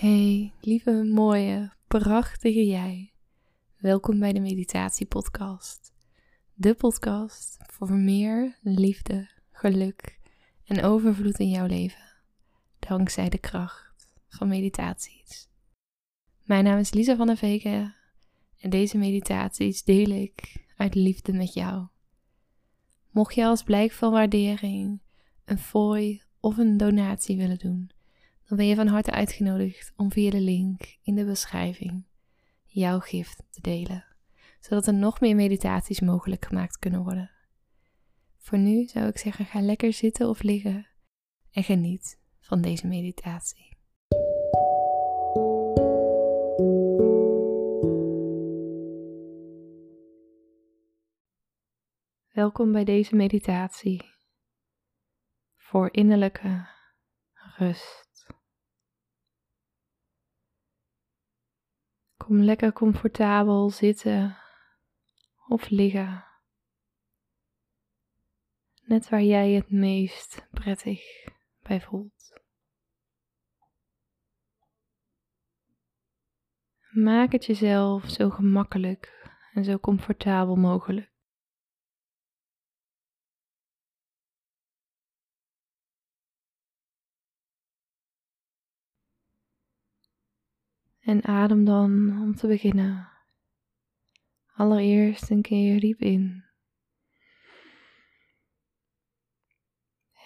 Hey, lieve, mooie, prachtige jij. Welkom bij de Meditatie Podcast. De podcast voor meer liefde, geluk en overvloed in jouw leven. Dankzij de kracht van meditaties. Mijn naam is Lisa van der Veken en deze meditaties deel ik uit liefde met jou. Mocht je als blijk van waardering een fooi of een donatie willen doen, dan ben je van harte uitgenodigd om via de link in de beschrijving jouw gift te delen, zodat er nog meer meditaties mogelijk gemaakt kunnen worden. Voor nu zou ik zeggen: ga lekker zitten of liggen en geniet van deze meditatie. Welkom bij deze meditatie voor innerlijke rust. Kom lekker comfortabel zitten of liggen. Net waar jij het meest prettig bij voelt. Maak het jezelf zo gemakkelijk en zo comfortabel mogelijk. En adem dan om te beginnen. Allereerst een keer diep in.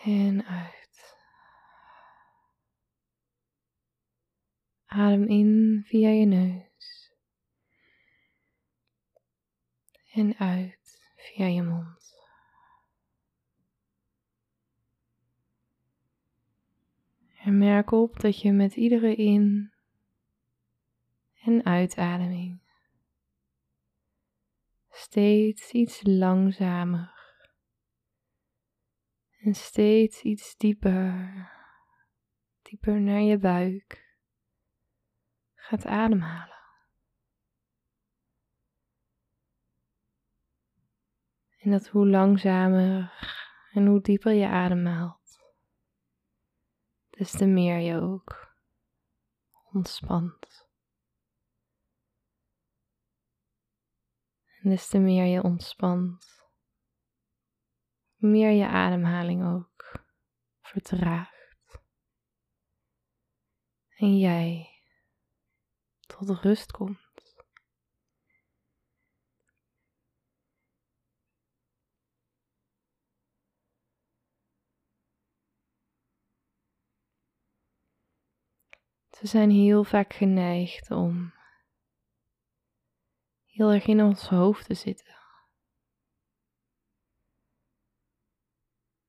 En uit. Adem in via je neus. En uit via je mond. En merk op dat je met iedere in en uitademing. Steeds iets langzamer en steeds iets dieper, dieper naar je buik gaat ademhalen. En dat hoe langzamer en hoe dieper je ademhaalt, des te meer je ook ontspant. En des te meer je ontspant, meer je ademhaling ook vertraagt. En jij tot rust komt. We zijn heel vaak geneigd om heel erg in ons hoofd te zitten.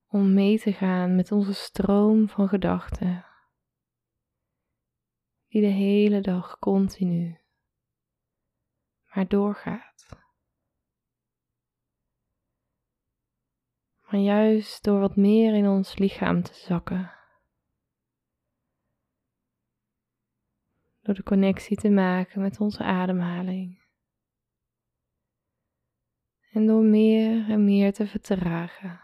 Om mee te gaan met onze stroom van gedachten, die de hele dag continu maar doorgaat. Maar juist door wat meer in ons lichaam te zakken, door de connectie te maken met onze ademhaling en door meer en meer te vertragen,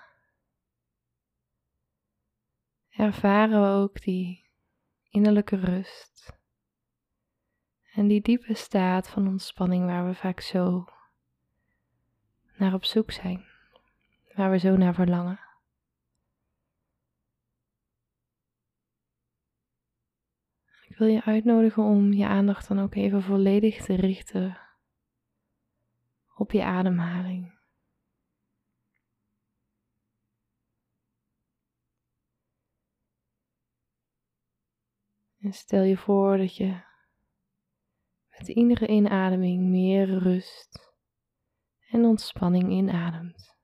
ervaren we ook die innerlijke rust en die diepe staat van ontspanning waar we vaak zo naar op zoek zijn, waar we zo naar verlangen. Ik wil je uitnodigen om je aandacht dan ook even volledig te richten op je ademhaling. En stel je voor dat je met iedere inademing meer rust en ontspanning inademt.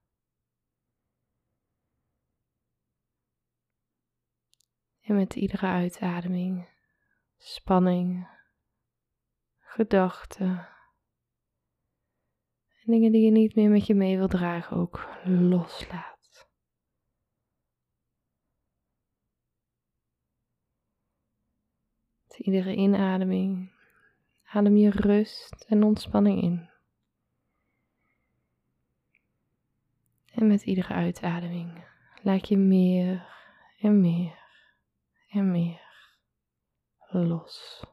En met iedere uitademing spanning, gedachten en dingen die je niet meer met je mee wil dragen ook loslaat. Met iedere inademing adem je rust en ontspanning in. En met iedere uitademing laat je meer en meer en meer los.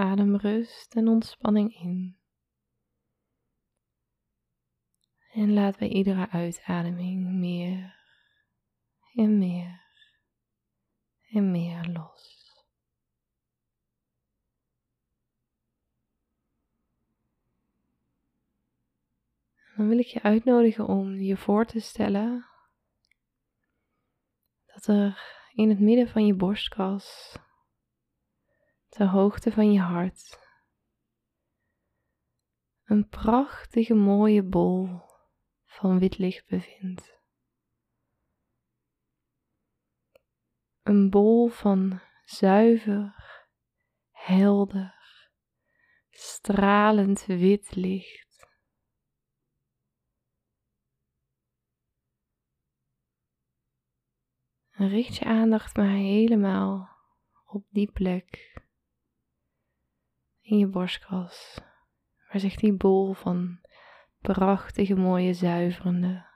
Adem rust en ontspanning in. En laat bij iedere uitademing meer en meer en meer los. Dan wil ik je uitnodigen om je voor te stellen dat er in het midden van je borstkas ter hoogte van je hart. Een prachtige mooie bol van wit licht bevindt. Een bol van zuiver, helder, stralend wit licht. Richt je aandacht maar helemaal op die plek in je borstkas, waar zich die bol van prachtige, mooie, zuiverende,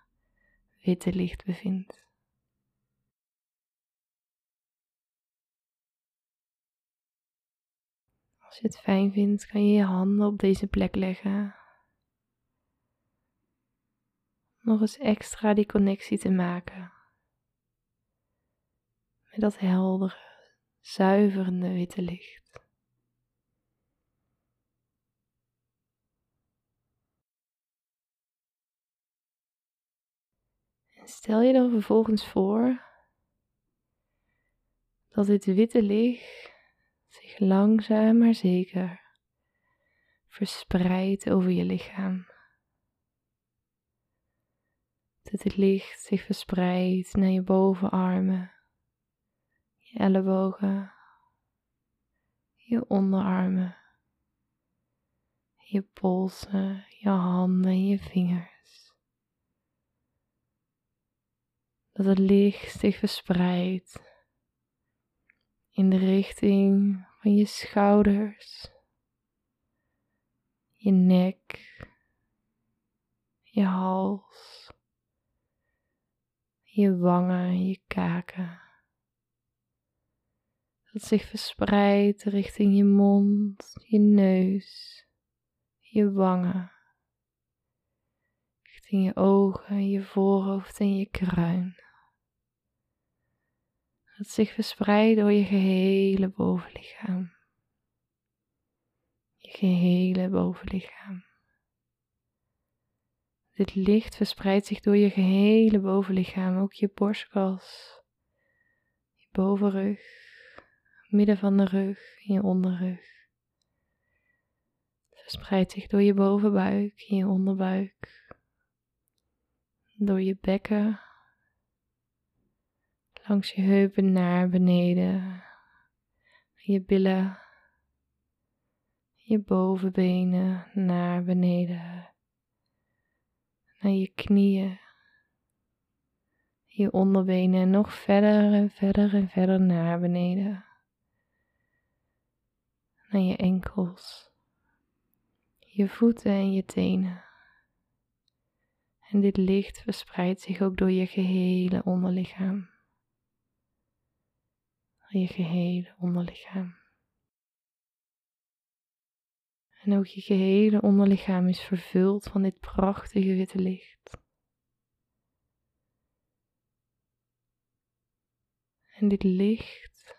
witte licht bevindt. Als je het fijn vindt, kan je je handen op deze plek leggen. Nog eens extra die connectie te maken met dat heldere, zuiverende witte licht. Stel je dan vervolgens voor dat dit witte licht zich langzaam maar zeker verspreidt over je lichaam. Dat het licht zich verspreidt naar je bovenarmen, je ellebogen, je onderarmen, je polsen, je handen, je vingers. Dat het licht zich verspreidt in de richting van je schouders, je nek, je hals, je wangen, je kaken. Dat zich verspreidt richting je mond, je neus, je wangen, richting je ogen, je voorhoofd en je kruin dat zich verspreidt door je gehele bovenlichaam. Je gehele bovenlichaam. Dit licht verspreidt zich door je gehele bovenlichaam, ook je borstkas, je bovenrug, midden van de rug je onderrug. Het verspreidt zich door je bovenbuik en je onderbuik, door je bekken langs je heupen naar beneden, je billen, je bovenbenen naar beneden, naar je knieën, je onderbenen en nog verder en verder en verder naar beneden, naar je enkels, je voeten en je tenen. En dit licht verspreidt zich ook door je gehele onderlichaam je gehele onderlichaam. En ook je gehele onderlichaam is vervuld van dit prachtige witte licht. En dit licht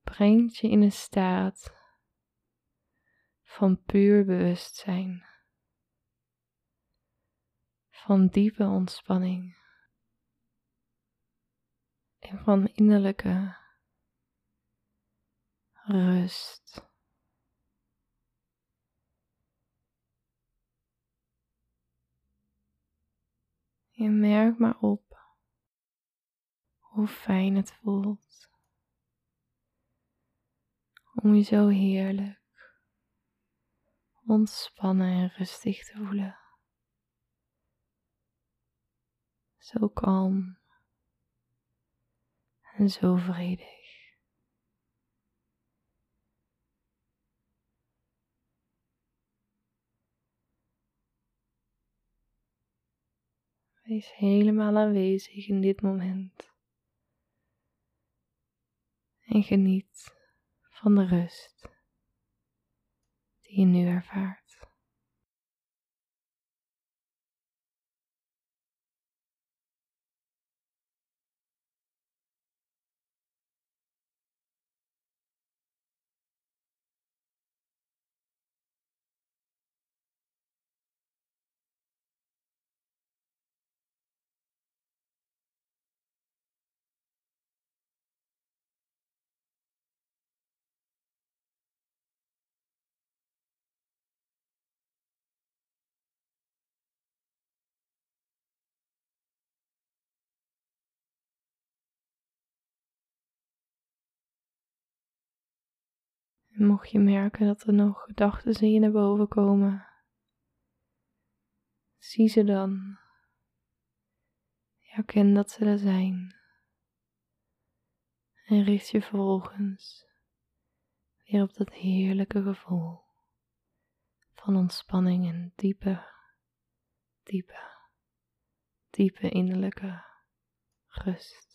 brengt je in een staat van puur bewustzijn, van diepe ontspanning en van innerlijke rust. Je merkt maar op hoe fijn het voelt om je zo heerlijk ontspannen en rustig te voelen. Zo kalm en zo vredig. Wees helemaal aanwezig in dit moment. En geniet van de rust die je nu ervaart. En mocht je merken dat er nog gedachten in je naar boven komen, zie ze dan. Herken dat ze er zijn. En richt je vervolgens weer op dat heerlijke gevoel van ontspanning en diepe, diepe, diepe innerlijke rust.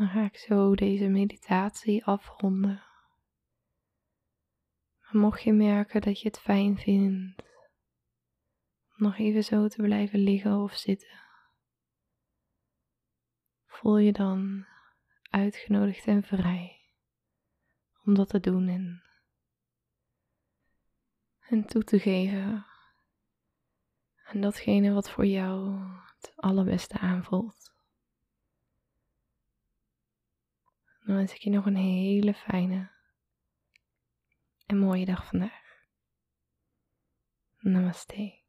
Dan ga ik zo deze meditatie afronden. Maar mocht je merken dat je het fijn vindt om nog even zo te blijven liggen of zitten, voel je dan uitgenodigd en vrij om dat te doen en, en toe te geven aan datgene wat voor jou het allerbeste aanvoelt. Dan wens ik je nog een hele fijne en mooie dag vandaag. Namaste.